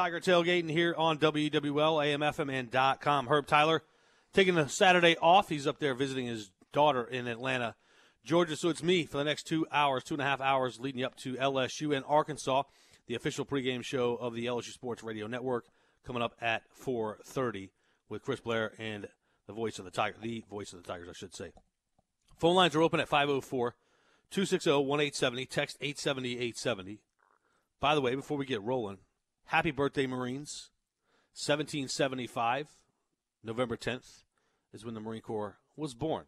Tiger Tailgating here on WWL, AMFM, and .com. Herb Tyler taking the Saturday off. He's up there visiting his daughter in Atlanta, Georgia. So it's me for the next two hours, two and a half hours leading up to LSU and Arkansas, the official pregame show of the LSU Sports Radio Network, coming up at 4.30 with Chris Blair and the voice of the Tiger, the voice of the Tigers, I should say. Phone lines are open at 504 260 1870. Text 870 870. By the way, before we get rolling, happy birthday, Marines. 1775, November 10th, is when the Marine Corps was born.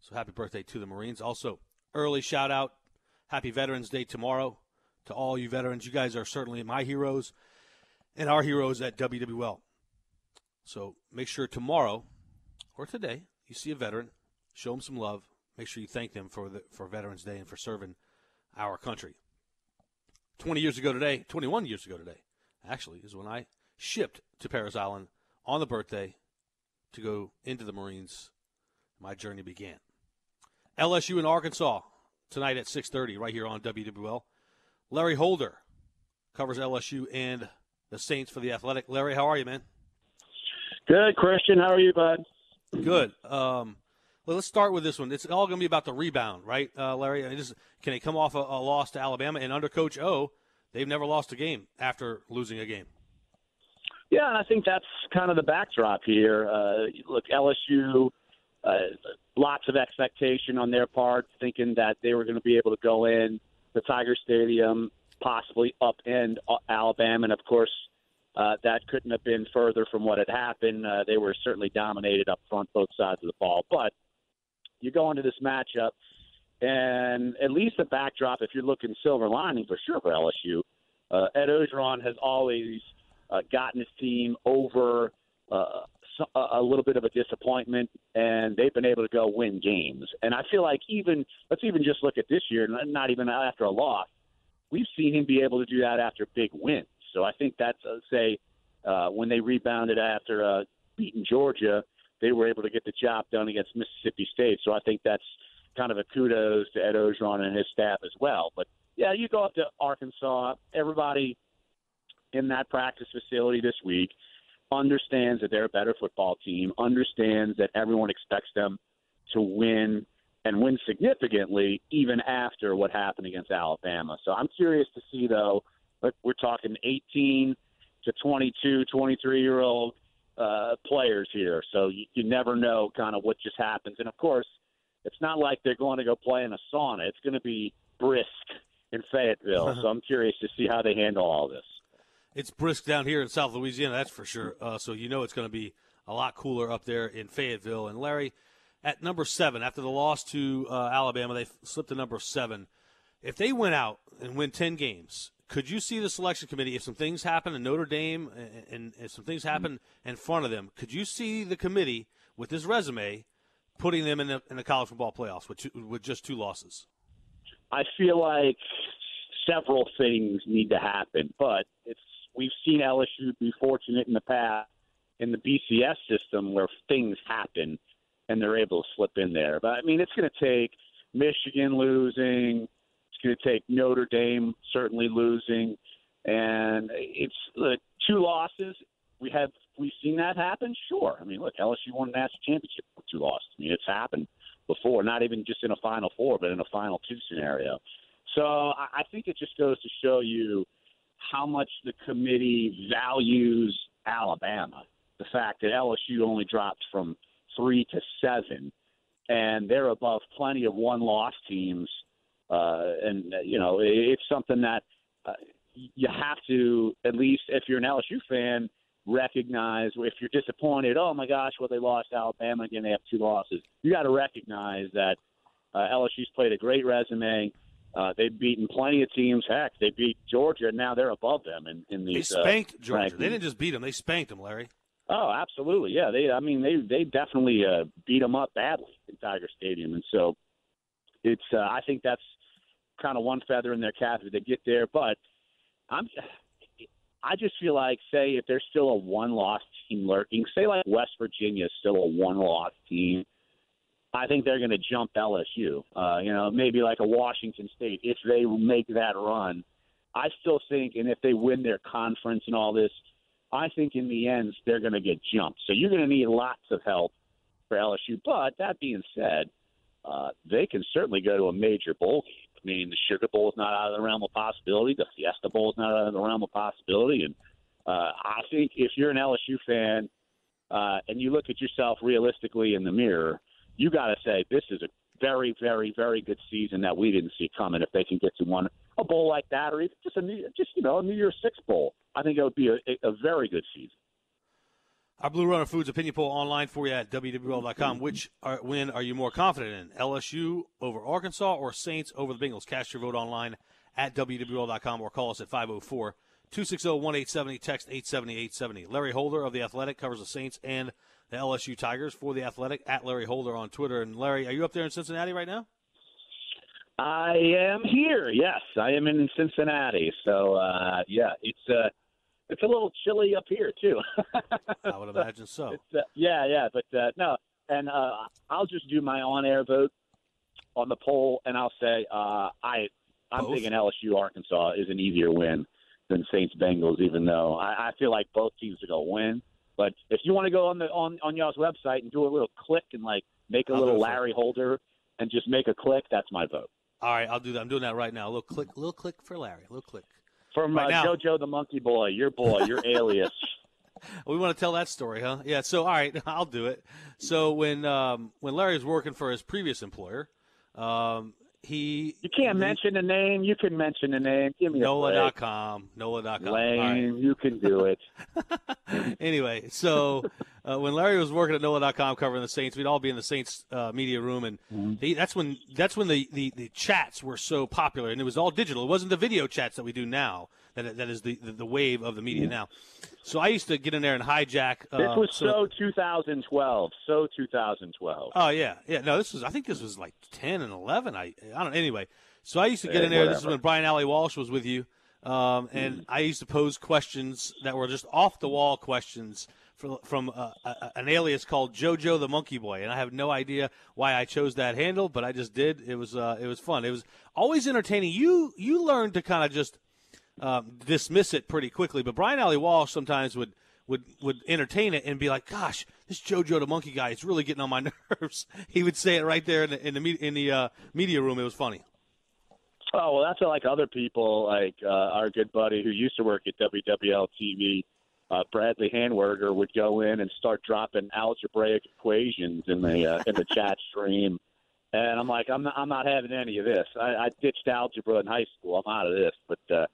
So happy birthday to the Marines. Also, early shout out. Happy Veterans Day tomorrow to all you veterans. You guys are certainly my heroes and our heroes at WWL. So make sure tomorrow or today you see a veteran, show them some love. Make sure you thank them for the, for Veterans Day and for serving our country. 20 years ago today, 21 years ago today, actually, is when I shipped to Parris Island on the birthday to go into the Marines. My journey began. LSU in Arkansas tonight at 6:30 right here on WWL. Larry Holder covers LSU and the Saints for the Athletic. Larry, how are you, man? Good, Christian. How are you, bud? Good. Um, well, let's start with this one. It's all going to be about the rebound, right, uh, Larry? I just, can they come off a, a, loss to Alabama? And under Coach O, they've never lost a game after losing a game. Yeah, and I think that's kind of the backdrop here. Uh, look, LSU, uh, lots of expectation on their part, thinking that they were going to be able to go in the Tiger Stadium, possibly upend Alabama, and of course, uh, that couldn't have been further from what had happened. Uh, they were certainly dominated up front, both sides of the ball. But you go into this matchup, and at least the backdrop, if you're looking silver lining for sure for LSU, uh, Ed Orgeron has always uh, gotten his team over uh, a little bit of a disappointment, and they've been able to go win games. And I feel like even let's even just look at this year, not even after a loss, we've seen him be able to do that after big wins. So I think that's uh, say uh, when they rebounded after uh, beating Georgia, they were able to get the job done against Mississippi State. So I think that's kind of a kudos to Ed Orgeron and his staff as well. But yeah, you go up to Arkansas. Everybody in that practice facility this week understands that they're a better football team. Understands that everyone expects them to win and win significantly even after what happened against Alabama. So I'm curious to see though we're talking 18 to 22, 23 year old uh, players here. So you, you never know kind of what just happens. And of course, it's not like they're going to go play in a sauna. It's going to be brisk in Fayetteville. so I'm curious to see how they handle all this. It's brisk down here in South Louisiana, that's for sure. Uh, so you know it's going to be a lot cooler up there in Fayetteville. And Larry, at number seven, after the loss to uh, Alabama, they slipped to number seven. If they went out and win 10 games, could you see the selection committee if some things happen in Notre Dame and, and, and some things happen mm-hmm. in front of them? Could you see the committee with this resume putting them in the, in the college football playoffs with two, with just two losses? I feel like several things need to happen, but it's we've seen LSU be fortunate in the past in the BCS system where things happen and they're able to slip in there. But I mean, it's going to take Michigan losing, going to take Notre Dame certainly losing, and it's look, two losses. We have we've seen that happen. Sure, I mean, look, LSU won a national championship with two losses. I mean, it's happened before, not even just in a Final Four, but in a Final Two scenario. So I think it just goes to show you how much the committee values Alabama. The fact that LSU only dropped from three to seven, and they're above plenty of one-loss teams uh, and uh, you know it's something that uh, you have to at least if you're an LSU fan recognize if you're disappointed. Oh my gosh, well they lost Alabama again. They have two losses. You got to recognize that uh, LSU's played a great resume. Uh, they've beaten plenty of teams. Heck, they beat Georgia, and now they're above them in, in these. They spanked uh, Georgia. They didn't just beat them; they spanked them, Larry. Oh, absolutely. Yeah, they. I mean, they they definitely uh, beat them up badly in Tiger Stadium, and so it's. Uh, I think that's kind of one feather in their cap if they get there. But I'm, I just feel like, say, if there's still a one-loss team lurking, say like West Virginia is still a one-loss team, I think they're going to jump LSU. Uh, you know, maybe like a Washington State if they make that run. I still think, and if they win their conference and all this, I think in the end they're going to get jumped. So you're going to need lots of help for LSU. But that being said, uh, they can certainly go to a major bowl game. I mean, the Sugar Bowl is not out of the realm of possibility. The Fiesta Bowl is not out of the realm of possibility. And uh, I think if you're an LSU fan uh, and you look at yourself realistically in the mirror, you got to say this is a very, very, very good season that we didn't see coming. If they can get to one a bowl like that, or even just a new, just you know a New Year's Six bowl, I think it would be a, a very good season. Our Blue Runner Foods opinion poll online for you at wwl.com. Which are, win are you more confident in? LSU over Arkansas or Saints over the Bengals? Cast your vote online at wwl.com or call us at 504 260 1870. Text 870 870. Larry Holder of The Athletic covers the Saints and the LSU Tigers for The Athletic at Larry Holder on Twitter. And Larry, are you up there in Cincinnati right now? I am here. Yes, I am in Cincinnati. So uh, yeah, it's uh, it's a little chilly up here too. I would imagine so. Uh, yeah, yeah, but uh, no, and uh, I'll just do my on-air vote on the poll, and I'll say uh, I I'm Both? thinking LSU Arkansas is an easier win than Saints Bengals, even though I, I feel like both teams are going to win. But if you want to go on the on on y'all's website and do a little click and like make a I'll little it. Larry Holder and just make a click, that's my vote. All right, I'll do that. I'm doing that right now. A little click, little click for Larry. A little click. From Right uh. JoJo the Monkey Boy, your boy, your alias. We want to tell that story, huh? Yeah. So, all right, I'll do it. So when um, when Larry was working for his previous employer, um, he You can't he- mention the name. You can mention the name. Give me a. NOLA.com. NOLA.com. All right. Lame. You can do it. anyway, so uh, when Larry was working at NOLA.com covering the Saints, we'd all be in the Saints uh, media room, and he, that's when that's when the, the, the chats were so popular, and it was all digital. It wasn't the video chats that we do now. That that is the, the, the wave of the media now. So I used to get in there and hijack. Uh, This was of- so 2012. So 2012. Oh yeah, yeah. No, this was. I think this was like ten and eleven. I I don't. Anyway, so I used to get in there. This is when Brian Allee-Walsh was with you, um, and I used to pose questions that were just off the wall questions from from uh, a, an alias called JoJo the Monkey Boy, and I have no idea why I chose that handle, but I just did. It was uh, it was fun. It was always entertaining. You you learned to kind of just um, dismiss it pretty quickly. But Brian Allee-Walsh sometimes would would would entertain it and be like, "Gosh, this JoJo the monkey guy is really getting on my nerves." he would say it right there in the in the, me- in the uh, media room. It was funny. Oh well, that's like other people, like uh, our good buddy who used to work at WWL TV, uh, Bradley Handwerger, would go in and start dropping algebraic equations in the uh, in the chat stream, and I'm like, I'm not, I'm not having any of this. I, I ditched algebra in high school. I'm out of this. But uh,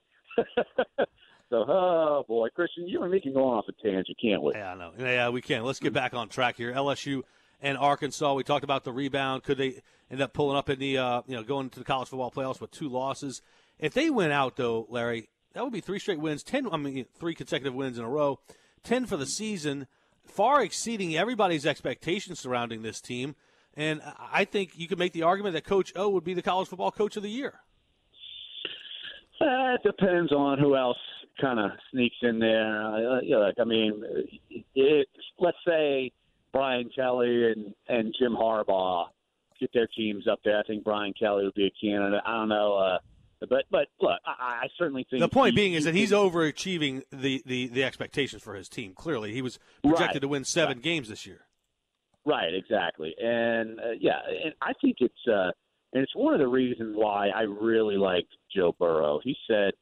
so, oh boy, Christian, you and me can go off a tangent, can't we? Yeah, I know. Yeah, we can. Let's get back on track here. LSU and Arkansas. We talked about the rebound. Could they end up pulling up in the uh, you know going to the college football playoffs with two losses? If they win out though, Larry, that would be three straight wins. Ten. I mean, three consecutive wins in a row. Ten for the season, far exceeding everybody's expectations surrounding this team. And I think you could make the argument that Coach O would be the college football coach of the year. Uh, it depends on who else kind of sneaks in there. Uh, you know, like, I mean, it, let's say Brian Kelly and and Jim Harbaugh get their teams up there. I think Brian Kelly would be a candidate. I don't know, uh, but but look, I, I certainly think The point he- being is that he's overachieving the, the, the expectations for his team. Clearly, he was projected Right. to win seven games this year. Right, exactly, and uh, yeah, and I think it's uh, and it's one of the reasons why I really liked Joe Burrow. He said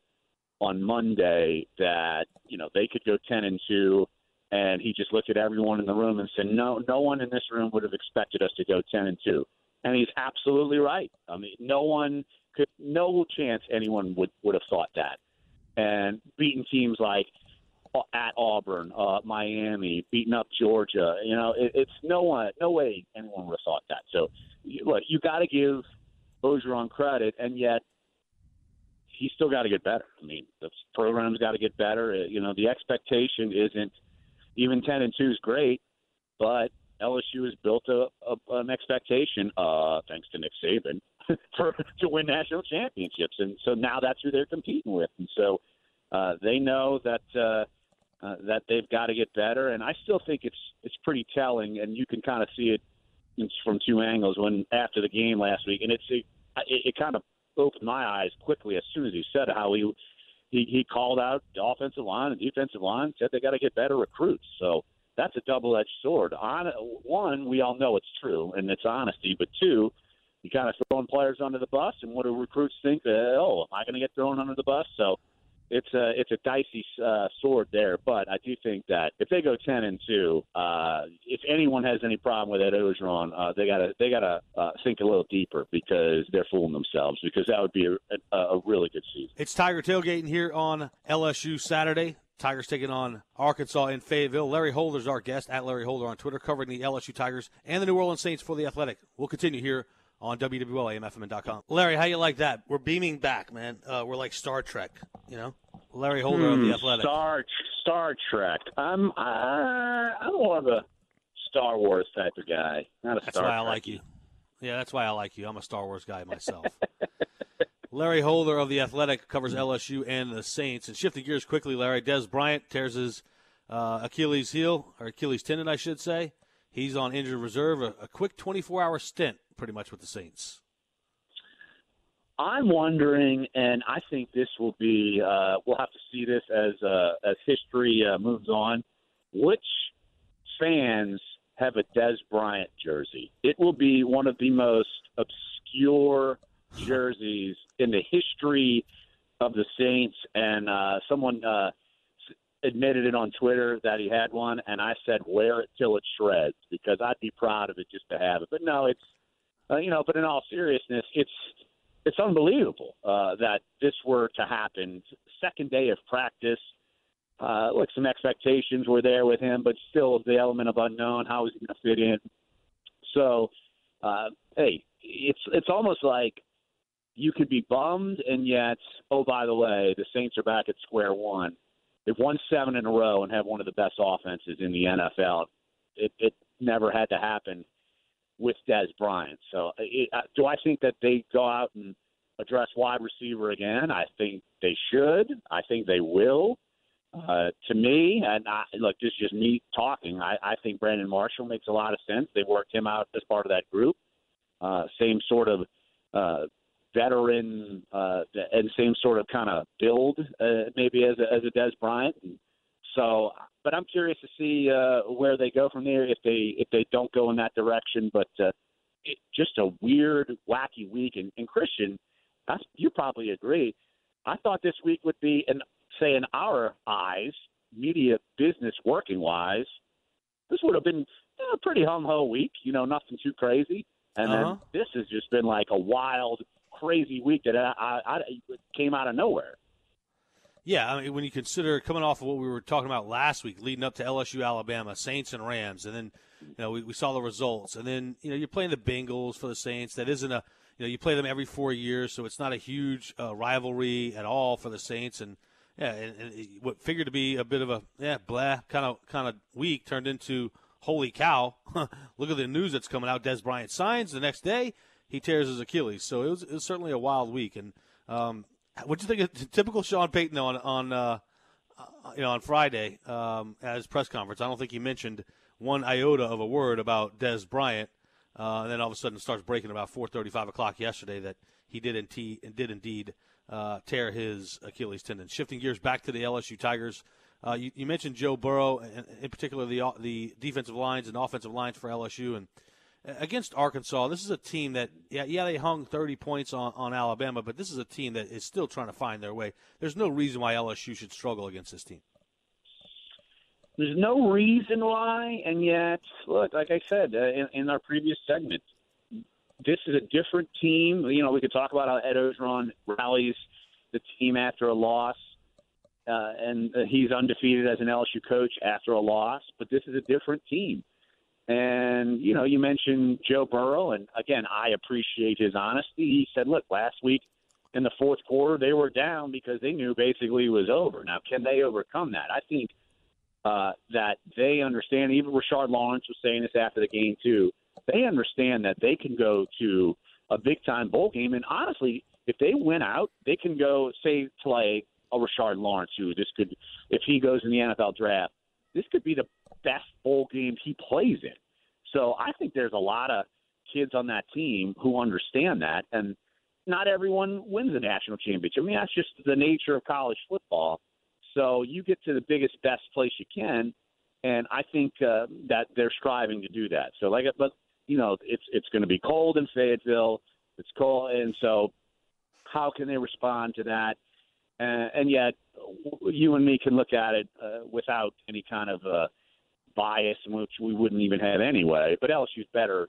on Monday that you know they could go ten and two, and he just looked at everyone in the room and said, "No, no one in this room would have expected us to go ten and two," and he's absolutely right. I mean, no one could, no chance anyone would would have thought that, and beating teams like at Auburn, uh, Miami, beating up Georgia. You know, it, it's no one, no way anyone would have thought that. So, look, you got to give Orgeron credit, and yet he's still got to get better. I mean, the program's got to get better. Uh, You know, the expectation isn't even ten and two is great, but LSU has built a, a an expectation, uh, thanks to Nick Saban, for to win national championships, and so now that's who they're competing with, and so uh, they know that uh, uh, that they've got to get better. And I still think it's it's pretty telling, and you can kind of see it from two angles. When after the game last week, and it's it, it, kind of opened my eyes quickly as soon as he said how he he he called out the offensive line and defensive line, said they got to get better recruits. So that's a double-edged sword. On one, we all know it's true and it's honesty, but two, you kind of throwing players under the bus, and what do recruits think? Uh, oh, am I going to get thrown under the bus? So it's a it's a dicey uh, sword there, but I do think that if they go ten and two, uh, if anyone has any problem with Ed Orgeron, uh, they gotta they gotta uh, think a little deeper because they're fooling themselves. Because that would be a, a, a really good season. It's Tiger tailgating here on LSU Saturday. Tigers taking on Arkansas in Fayetteville. Larry Holder's our guest at Larry Holder on Twitter, covering the LSU Tigers and the New Orleans Saints for the Athletic. We'll continue here on WWLAMFM.com. Larry, how you like that? We're beaming back, man. Uh, we're like Star Trek, you know? Larry Holder hmm, of the Athletic. Star Star Trek. I'm uh, I'm more of a Star Wars type of guy, not a that's Star why Trek. I like you. Yeah, that's why I like you. I'm a Star Wars guy myself. Larry Holder of the Athletic covers LSU and the Saints. And shifting gears quickly, Larry Dez Bryant tears his uh, Achilles heel or Achilles tendon, I should say. He's on injured reserve. A, a quick 24-hour stint, pretty much, with the Saints. I'm wondering, and I think this will be. Uh, we'll have to see this as uh, as history uh, moves on. Which fans have a Dez Bryant jersey? It will be one of the most obscure jerseys in the history of the Saints. And uh, someone uh, admitted it on Twitter that he had one, and I said, "Wear it till it shreds," because I'd be proud of it just to have it. But no, it's uh, you know. But in all seriousness, it's it's unbelievable uh, that this were to happen. Second day of practice. Uh, look, some expectations were there with him, but still the element of unknown. How is he going to fit in? So, uh, hey, it's it's almost like you could be bummed, and yet, oh by the way, the Saints are back at square one. They've won seven in a row and have one of the best offenses in the NFL. It, it never had to happen with Dez Bryant. So, it, uh, do I think that they go out and address wide receiver again? I think they should. I think they will. Uh, to me, and I, look, this is just me talking. I, I think Brandon Marshall makes a lot of sense. They worked him out as part of that group. Uh, same sort of uh, veteran uh, and same sort of kind of build, uh, maybe as a, as a Dez Bryant. And so, but I'm curious to see uh, where they go from there if they if they don't go in that direction. But uh, it, just a weird, wacky week. And, and Christian, that's, you probably agree. I thought this week would be, and say in our eyes, media business working wise, this would have been a pretty hum ho week. You know, nothing too crazy. And Uh-huh. then this has just been like a wild, crazy week that I, I, I came out of nowhere. Yeah, I mean, when you consider coming off of what we were talking about last week, leading up to LSU, Alabama, Saints and Rams, and then you know we, we saw the results, and then you know you're playing the Bengals for the Saints. That isn't a you know you play them every four years, so it's not a huge uh, rivalry at all for the Saints. And yeah, and, and what figured to be a bit of a yeah blah kind of kind of week turned into holy cow! Look at the news that's coming out. Dez Bryant signs the next day. He tears his Achilles. So it was, it was certainly a wild week. And um, what do you think of typical Sean Payton on on uh, uh, you know on Friday um, at his press conference? I don't think he mentioned one iota of a word about Dez Bryant. Uh, and then all of a sudden starts breaking about four thirty five o'clock yesterday that he did indeed did indeed uh, tear his Achilles tendon. Shifting gears back to the LSU Tigers. Uh, you, you mentioned Joe Burrow, and in particular the the defensive lines and offensive lines for LSU, and against Arkansas, this is a team that yeah yeah they hung 30 points on, on Alabama, but this is a team that is still trying to find their way. There's no reason why LSU should struggle against this team. There's no reason why, and yet, look, like I said uh, in, in our previous segment, this is a different team. You know, we could talk about how Ed Orgeron rallies the team after a loss, uh, and uh, he's undefeated as an LSU coach after a loss. But this is a different team. And you know, you mentioned Joe Burrow, and again, I appreciate his honesty. He said, "Look, last week in the fourth quarter, they were down because they knew basically it was over. Now, can they overcome that? I think uh, that they understand. Even Rashard Lawrence was saying this after the game too. They understand that they can go to a big time bowl game, and honestly, if they win out, they can go say play a Rashard Lawrence, who this could, if he goes in the NFL draft, this could be the best bowl game he plays in. So I think there's a lot of kids on that team who understand that, and not everyone wins a national championship. I mean, that's just the nature of college football. So you get to the biggest, best place you can, and I think uh, that they're striving to do that. So, like, but you know, it's it's going to be cold in Fayetteville. It's cold, and so how can they respond to that? Uh, and yet, you and me can look at it uh, without any kind of uh, bias, which we wouldn't even have anyway. But LSU's better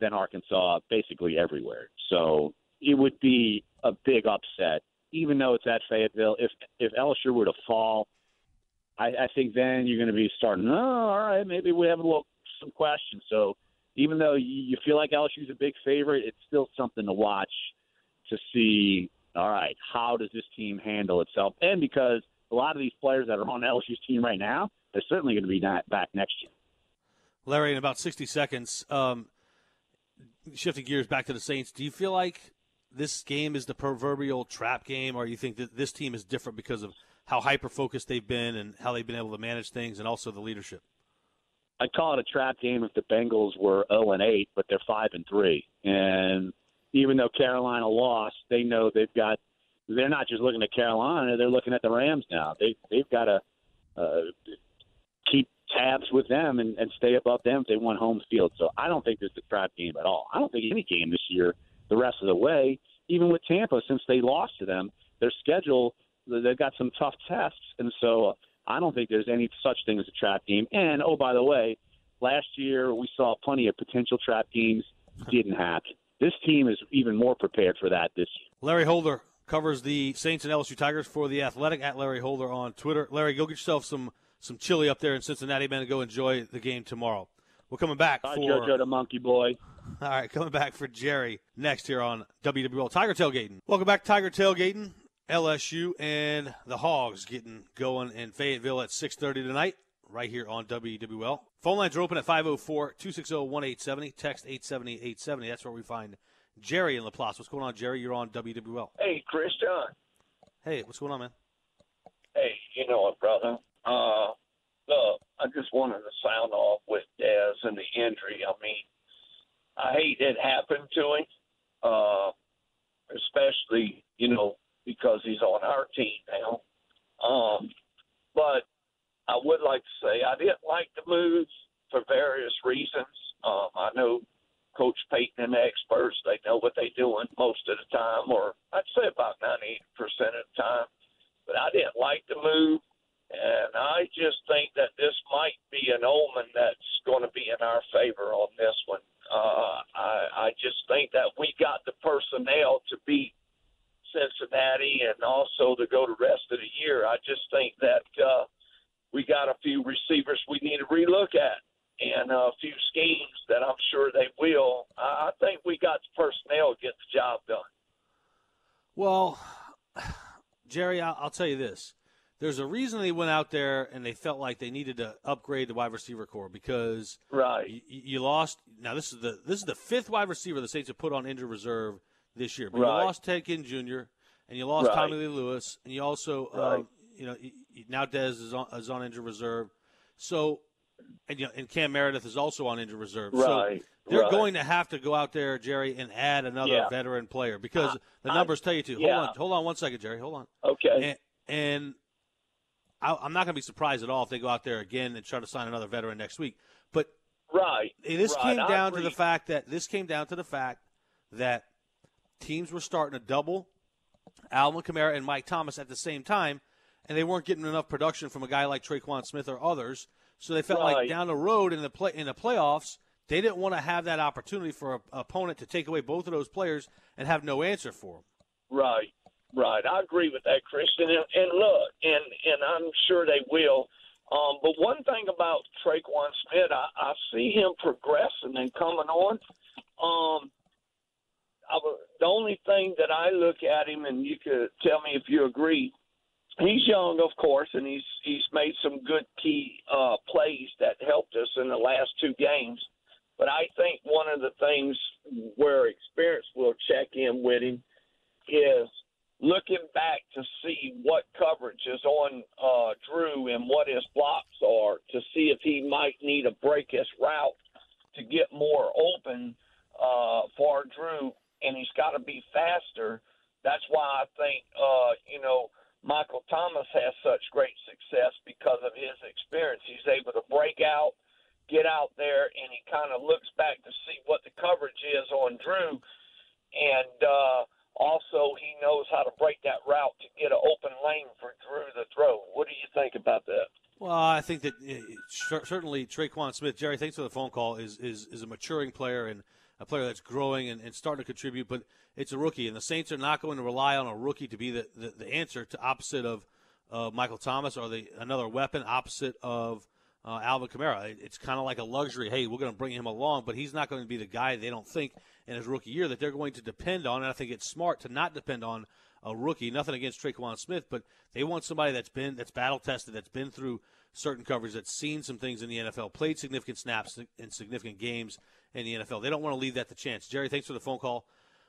than Arkansas basically everywhere. So it would be a big upset, even though it's at Fayetteville. If if LSU were to fall, I, I think then you're going to be starting. Oh, all right, maybe we have a little some questions. So even though you, feel like LSU's a big favorite, it's still something to watch to see. All right, how does this team handle itself? And because a lot of these players that are on LSU's team right now, they're certainly going to be back next year. Larry, in about 60 seconds, um, shifting gears back to the Saints, do you feel like this game is the proverbial trap game, or you think that this team is different because of how hyper focused they've been and how they've been able to manage things, and also the leadership? I'd call it a trap game if the Bengals were 0 and 8, but they're 5 and 3. And even though Carolina lost, they know they've got. They're not just looking at Carolina; they're looking at the Rams now. They they've got a uh, tabs with them and, and stay above them if they want home field. So I don't think this is a trap game at all. I don't think any game this year, the rest of the way, even with Tampa, since they lost to them, their schedule they've got some tough tests, and so uh, I don't think there's any such thing as a trap game. And oh, by the way, last year we saw plenty of potential trap games. Didn't happen. This team is even more prepared for that this year. Larry Holder covers the Saints and LSU Tigers for the Athletic at Larry Holder on Twitter. Larry, go get yourself some some chili up there in Cincinnati, man, and go enjoy the game tomorrow. We're coming back Hi, for JoJo the Monkey Boy. All right, coming back for Jerry next here on WWL Tiger Tailgating. Welcome back, Tiger Tailgating. LSU and the Hogs getting going in Fayetteville at 6:30 tonight, right here on WWL. Phone lines are open at 504-260-1870. Text 870-870. That's where we find Jerry in Laplace. What's going on, Jerry? You're on WWL. Hey, Chris John. Hey, what's going on, man? Hey, you know what, brother? Uh, look, I just wanted to sound off with Dez and the injury. I mean, I hate it happened to him, uh, especially, you know, because he's on our team now. Um, but I would like to say I didn't like the moves for various reasons. Um, I know Coach Payton and the experts, they know what they're doing most of the time, or I'd say about 98% of the time. But I didn't like the move. And I just think that this might be an omen that's going to be in our favor on this one. Uh, I, I just think that we got the personnel to beat Cincinnati and also to go the rest of the year. I just think that uh, we got a few receivers we need to relook at and a few schemes that I'm sure they will. I think we got the personnel to get the job done. Well, Jerry, I'll tell you this there's a reason they went out there and they felt like they needed to upgrade the wide receiver corps because right you, you lost. Now this is the this is the fifth wide receiver the Saints have put on injured reserve this year. But right. you lost Ted Ginn Jr. and you lost right. Tommy Lee Lewis and you also right. uh, you know now Dez is on, is on injured reserve. So and you know, and Cam Meredith is also on injured reserve. Right. So they're right. going to have to go out there, Jerry, and add another yeah. veteran player because the numbers tell you to. Yeah. Hold on, hold on one second, Jerry. Hold on. Okay. And, and I, am not going to be surprised at all if they go out there again and try to sign another veteran next week. But right, this right. came down to the fact that this came down to the fact that teams were starting to double Alvin Kamara and Mike Thomas at the same time, and they weren't getting enough production from a guy like Tre'Quan Smith or others. So they felt right. like down the road in the play in the playoffs, they didn't want to have that opportunity for an opponent to take away both of those players and have no answer for them. Right, right. I agree with that, Christian. And, and look, and and I'm sure they will. Um, but one thing about Tre'Quan Smith, I, I see him progressing and coming on. Um, I, the only thing that I look at him, and you could tell me if you agree, he's young, of course, and he's he's made some good key uh, plays that helped us in the last two games. But I think one of the things where experience will check in with him is looking back to see what coverage is on uh, Drew and what his blocks are to see if he might need to break his route to get more open uh, for Drew and he's got to be faster. That's why I think, uh, you know, Michael Thomas has such great success because of his experience. He's able to break out, get out there, and he kind of looks back to see what the coverage is on Drew. And uh, also, he knows how to break that route to get an open lane for Drew to throw. What do you think about that? Well, I think that uh, certainly Tre'Quan Smith, Jerry, thanks for the phone call, is, is, is a maturing player and a player that's growing and, and starting to contribute, but it's a rookie. And the Saints are not going to rely on a rookie to be the, the, the answer to opposite of uh, Michael Thomas or the another weapon opposite of uh, Alvin Kamara. It, it's kind of like a luxury. Hey, we're going to bring him along, but he's not going to be the guy they don't think in his rookie year that they're going to depend on. And I think it's smart to not depend on a rookie. Nothing against Tre'Quan Smith, but they want somebody that's been that's battle tested, that's been through certain coverage, that's seen some things in the NFL, played significant snaps in significant games in the NFL. They don't want to leave that to chance. Jerry, thanks for the phone call.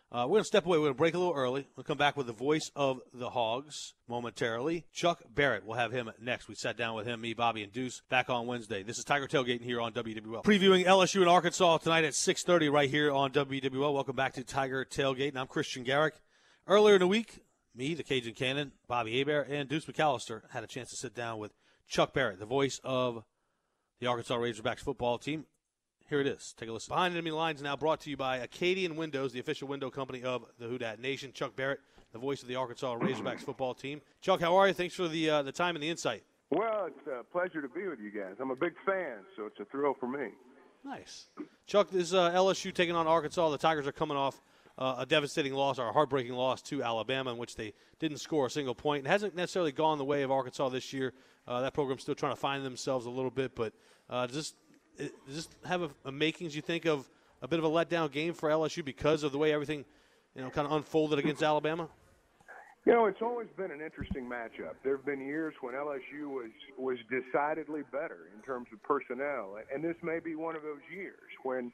Uh, we're going to step away. We're going to break a little early. We'll come back with the voice of the Hogs momentarily. Chuck Barrett. We'll have him next. We sat down with him, me, Bobby, and Deuce back on Wednesday. This is Tiger Tailgating here on WWL. Previewing LSU and Arkansas tonight at 6.30 right here on WWL. Welcome back to Tiger Tailgating. I'm Christian Garic. Earlier in the week, me, the Cajun Cannon, Bobby Hebert, and Deuce McAllister had a chance to sit down with Chuck Barrett, the voice of the Arkansas Razorbacks football team. Here it is. Take a listen. Behind Enemy Lines now brought to you by Acadian Windows, the official window company of the Who Dat Nation. Chuck Barrett, the voice of the Arkansas Razorbacks football team. Chuck, how are you? Thanks for the uh, the time and the insight. Well, it's a pleasure to be with you guys. I'm a big fan, so it's a thrill for me. Nice. Chuck, this is uh, LSU taking on Arkansas. The Tigers are coming off uh, a devastating loss or a heartbreaking loss to Alabama, in which they didn't score a single point. It hasn't necessarily gone the way of Arkansas this year. Uh, that program's still trying to find themselves a little bit, but uh, does this, does this have a, a, makings you think of a bit of a letdown game for LSU because of the way everything, you know, kind of unfolded against Alabama? You know, it's always been an interesting matchup. There have been years when LSU was was decidedly better in terms of personnel, and this may be one of those years when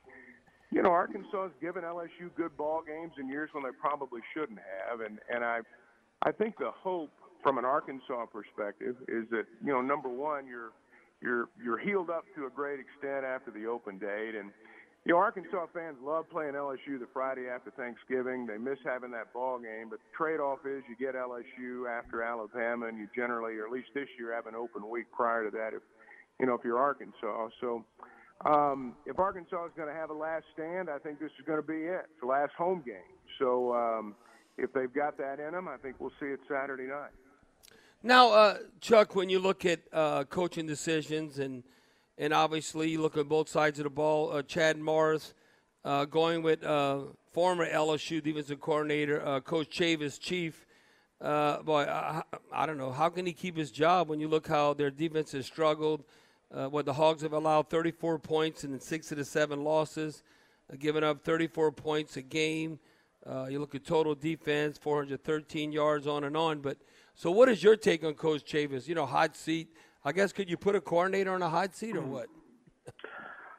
you know, Arkansas has given LSU good ball games in years when they probably shouldn't have, and and I, I think the hope from an Arkansas perspective is that you know, number one, you're you're you're healed up to a great extent after the open date, and you know, Arkansas fans love playing LSU the Friday after Thanksgiving. They miss having that ball game, but the trade-off is you get LSU after Alabama, and you generally, or at least this year, have an open week prior to that. If you know, if you're Arkansas, so um, if Arkansas is going to have a last stand, I think this is going to be it. It's the last home game. So um, if they've got that in them, I think we'll see it Saturday night. Now, uh, Chuck, when you look at uh, coaching decisions and and obviously you look at both sides of the ball, uh, Chad Morris uh, going with uh, former LSU defensive coordinator uh, Coach Chavis, chief. boy, I, I don't know how can he keep his job when you look how their defense has struggled what the Hogs have allowed 34 points in six of the seven losses, giving up 34 points a game. Uh, you look at total defense, 413 yards on and on. But so, what is your take on Coach Chavis? You know, hot seat. I guess could you put a coordinator on a hot seat or what?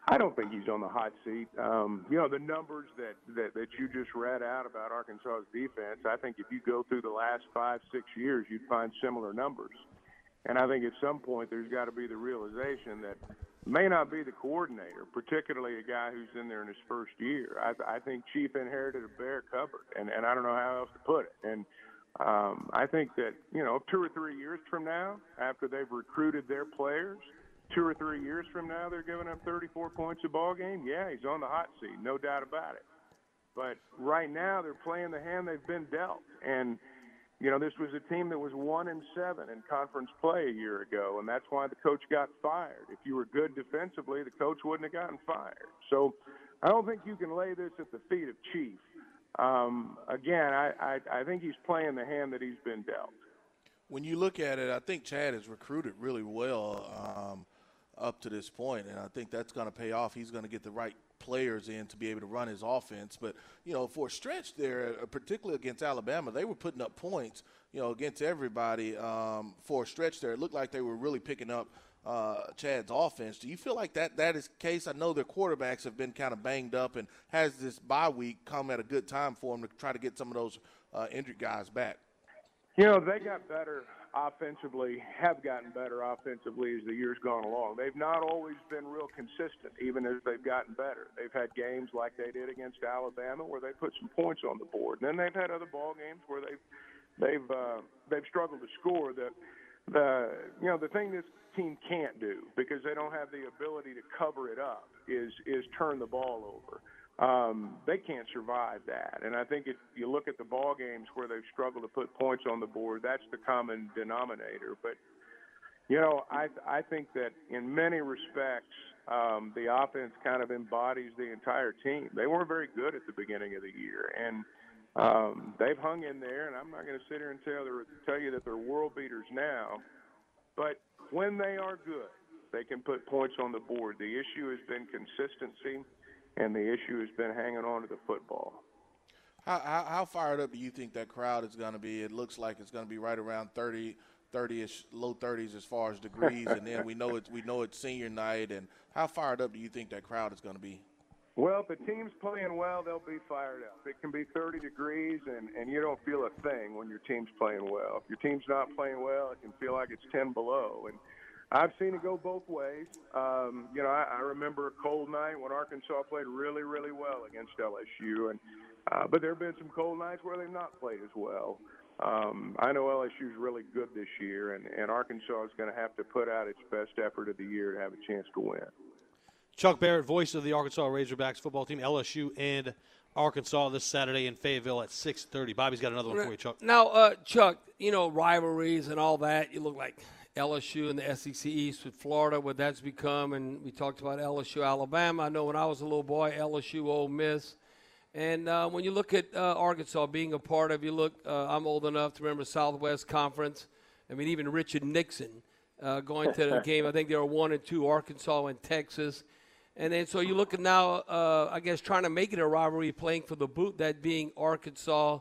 I don't think he's on the hot seat. Um, you know, the numbers that, that, that you just read out about Arkansas's defense, I think if you go through the last five, six years, you'd find similar numbers. And I think at some point there's got to be the realization that may not be the coordinator, particularly a guy who's in there in his first year. I, I think Chief inherited a bare cupboard, and, and I don't know how else to put it. And um, I think that, you know, two or three years from now, after they've recruited their players, two or three years from now, they're giving up 34 points a ball game. Yeah, he's on the hot seat, no doubt about it. But right now, they're playing the hand they've been dealt. And – you know, this was a team that was one and seven in conference play a year ago, and that's why the coach got fired. If you were good defensively, the coach wouldn't have gotten fired. So I don't think you can lay this at the feet of Chief. Um, again, I, I, I think he's playing the hand that he's been dealt. When you look at it, I think Chad has recruited really well um, up to this point, and I think that's going to pay off. He's going to get the right players in to be able to run his offense. But, you know, for a stretch there, uh, particularly against Alabama, they were putting up points, you know, against everybody um, for a stretch there. It looked like they were really picking up uh, Chad's offense. Do you feel like that that is case? I know their quarterbacks have been kind of banged up and has this bye week come at a good time for them to try to get some of those uh, injured guys back. You know, they got better offensively, have gotten better offensively as the years gone along. They've not always been real consistent, even as they've gotten better. They've had games like they did against Alabama where they put some points on the board, and then they've had other ball games where they've they've uh, they've struggled to score. The the you know the thing this team can't do because they don't have the ability to cover it up is is turn the ball over um, they can't survive that. And I think if you look at the ball games where they've struggled to put points on the board, that's the common denominator. But you know, I I think that in many respects, um, the offense kind of embodies the entire team. They weren't very good at the beginning of the year, and um, they've hung in there. And I'm not going to sit here and tell tell you that they're world beaters now, but when they are good, they can put points on the board. The issue has been consistency and the issue has been hanging on to the football. How, how, how fired up do you think that crowd is going to be? It looks like it's going to be right around 30, 30ish, low 30s as far as degrees, and then we know it's we know it's senior night. And how fired up do you think that crowd is going to be? Well, if the team's playing well, they'll be fired up. It can be 30 degrees, and, and you don't feel a thing when your team's playing well. If your team's not playing well, it can feel like it's 10 below. And I've seen it go both ways. Um, you know, I, I remember a cold night when Arkansas played really, really well against LSU, and uh, but there have been some cold nights where they've not played as well. Um, I know LSU's really good this year, and, and Arkansas is going to have to put out its best effort of the year to have a chance to win. Chuck Barrett, voice of the Arkansas Razorbacks football team, LSU and Arkansas this Saturday in Fayetteville at 6:30. Bobby's got another one for you, Chuck. Now, uh, Chuck, you know rivalries and all that. You look like LSU and the SEC East with Florida, what that's become. And we talked about LSU, Alabama. I know when I was a little boy, LSU, Ole Miss. And uh, when you look at uh, Arkansas being a part of, you look, uh, I'm old enough to remember Southwest Conference. I mean, even Richard Nixon uh, going to the game. I think they were one and two, Arkansas and Texas. And then so you look at now, uh, I guess, trying to make it a rivalry, playing for the boot, that being Arkansas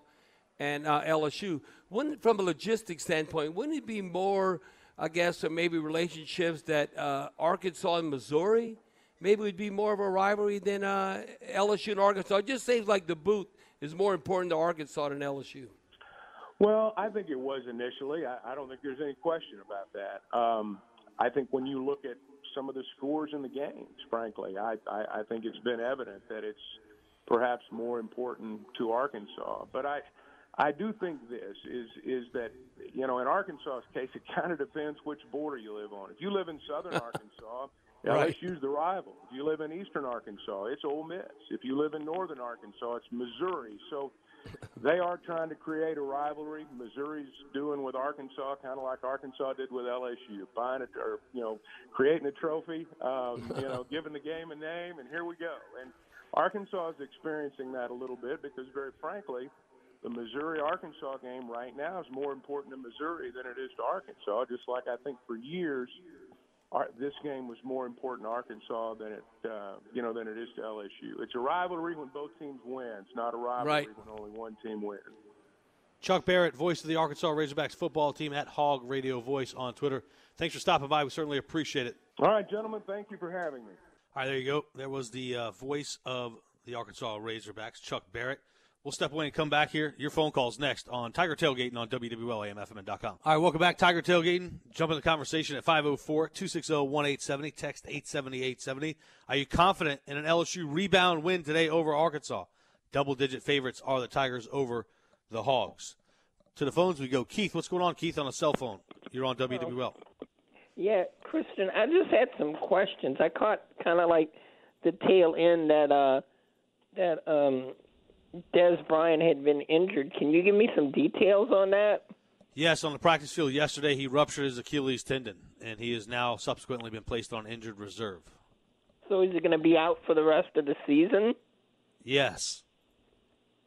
and uh, LSU. Wouldn't, from a logistics standpoint, wouldn't it be more – I guess, or maybe relationships that uh, Arkansas and Missouri maybe would be more of a rivalry than uh, LSU and Arkansas. It just seems like the boot is more important to Arkansas than LSU. Well, I think it was initially. I, I don't think there's any question about that. Um, I think when you look at some of the scores in the games, frankly, I, I, I think it's been evident that it's perhaps more important to Arkansas. But I, I do think this is is that you know in Arkansas's case it kind of depends which border you live on. If you live in southern Arkansas, right. LSU's the rival. If you live in eastern Arkansas, it's Ole Miss. If you live in northern Arkansas, it's Missouri. So they are trying to create a rivalry. Missouri's doing with Arkansas, kind of like Arkansas did with LSU, buying it or you know creating a trophy, um, you know, giving the game a name, and here we go. And Arkansas is experiencing that a little bit because, very frankly the Missouri Arkansas game right now is more important to Missouri than it is to Arkansas. Just like I think for years, our, this game was more important to Arkansas than it, uh, you know, than it is to LSU. It's a rivalry when both teams win. It's not a rivalry right. when only one team wins. Chuck Barrett, voice of the Arkansas Razorbacks football team at Hog Radio Voice on Twitter. Thanks for stopping by. We certainly appreciate it. All right, gentlemen. Thank you for having me. All right, there you go. There was the uh, voice of the Arkansas Razorbacks, Chuck Barrett. We'll step away and come back here. Your phone calls next on Tiger Tailgating on WWLAMFM.com. All right, welcome back, Tiger Tailgating. Jump in the conversation at 504 260 1870. Text 870 870. Are you confident in an LSU rebound win today over Arkansas? Double digit favorites are the Tigers over the Hogs. To the phones we go. Keith, what's going on, Keith, on a cell phone? You're on WWL. Yeah, Kristen, I just had some questions. I caught kind of like the tail end that uh that um Dez Bryant had been injured. Can you give me some details on that? Yes, on the practice field yesterday, he ruptured his Achilles tendon, and he has now subsequently been placed on injured reserve. So is he going to be out for the rest of the season? Yes.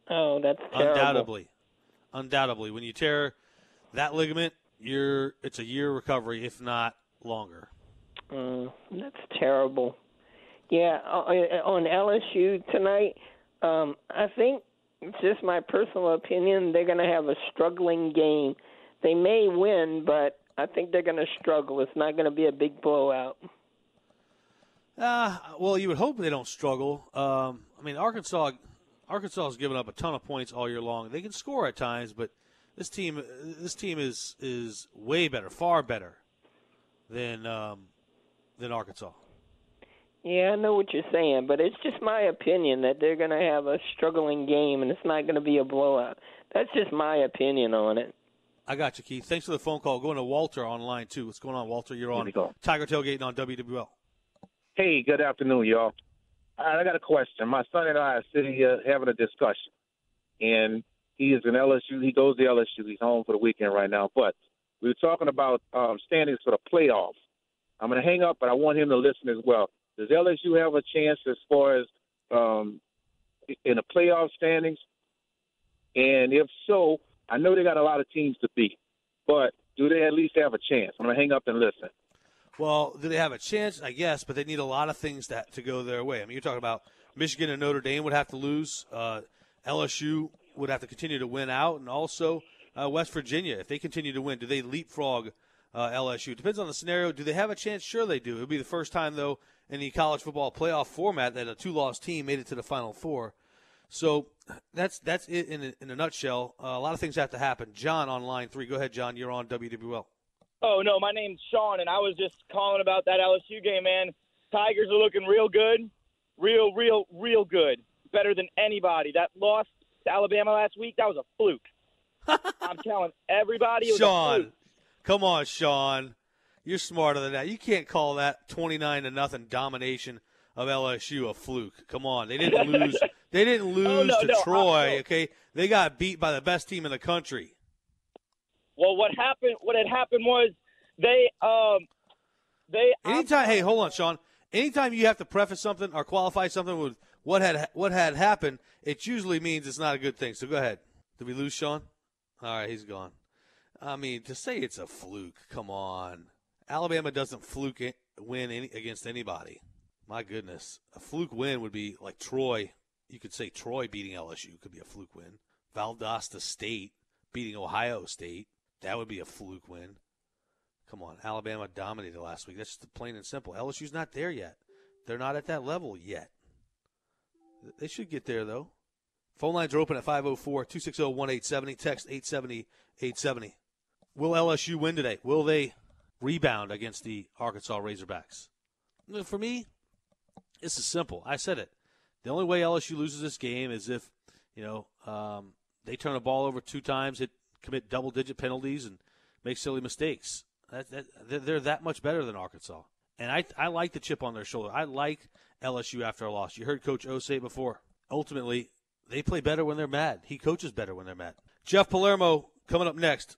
Oh, that's terrible. Undoubtedly. Undoubtedly. When you tear that ligament, you're it's a year recovery, if not longer. Mm, that's terrible. Yeah, on LSU tonight, um, I think just my personal opinion. They're going to have a struggling game. They may win, but I think they're going to struggle. It's not going to be a big blowout. Uh, well, you would hope they don't struggle. Um, I mean, Arkansas, Arkansas has given up a ton of points all year long. They can score at times, but This team, this team is is way better, far better than um, than Arkansas. Yeah, I know what you're saying, but it's just my opinion that they're going to have a struggling game and it's not going to be a blowout. That's just my opinion on it. I got you, Keith. Thanks for the phone call. Going to Walter online too. What's going on, Walter? You're on Tiger Tailgating on WWL. Hey, good afternoon, y'all. All right, I got a question. My son and I are sitting here having a discussion, and he is in LSU. He goes to LSU. He's home for the weekend right now. But we were talking about um, standings for the playoffs. I'm going to hang up, but I want him to listen as well. Does LSU have a chance as far as um, in the playoff standings? And if so, I know they got a lot of teams to beat, but do they at least have a chance? I'm going to hang up and listen. Well, do they have a chance? I guess, but they need a lot of things to, to go their way. I mean, you're talking about Michigan and Notre Dame would have to lose. Uh, LSU would have to continue to win out, and also uh, West Virginia, if they continue to win, do they leapfrog uh, LSU? Depends on the scenario. Do they have a chance? Sure, they do. It would be the first time, though, in the college football playoff format that a two-loss team made it to the Final Four. So that's that's it in a, in a nutshell. Uh, a lot of things have to happen. John on line three. Go ahead, John. You're on WWL. Oh no, my name's Sean, and I was just calling about that LSU game, man. Tigers are looking real good, real, real, real good. Better than anybody. That loss to Alabama last week, that was a fluke. I'm telling everybody. Sean, come on, Sean. You're smarter than that. You can't call that 29 to nothing domination of LSU a fluke. Come on, they didn't lose. they didn't lose oh, no, to no, Troy. Okay, they got beat by the best team in the country. Well, what happened? What had happened was they um they anytime. hey, hold on, Sean. Anytime you have to preface something or qualify something with what had what had happened, it usually means it's not a good thing. So go ahead. Did we lose Sean? All right, he's gone. I mean, to say it's a fluke, come on. Alabama doesn't fluke win any, against anybody. My goodness, a fluke win would be like Troy. You could say Troy beating LSU could be a fluke win. Valdosta State beating Ohio State that would be a fluke win. Come on, Alabama dominated last week. That's just plain and simple. LSU's not there yet. They're not at that level yet. They should get there though. Phone lines are open at 504-260-1870. Text 870-870. Will LSU win today? Will they rebound against the Arkansas Razorbacks? For me, this is simple. I said it. The only way LSU loses this game is if, you know, um, they turn the ball over two times, hit commit double digit penalties and make silly mistakes. That, that, they're that much better than Arkansas. And I, I like the chip on their shoulder. I like LSU after a loss. You heard Coach O say before. Ultimately, they play better when they're mad. He coaches better when they're mad. Jeff Palermo coming up next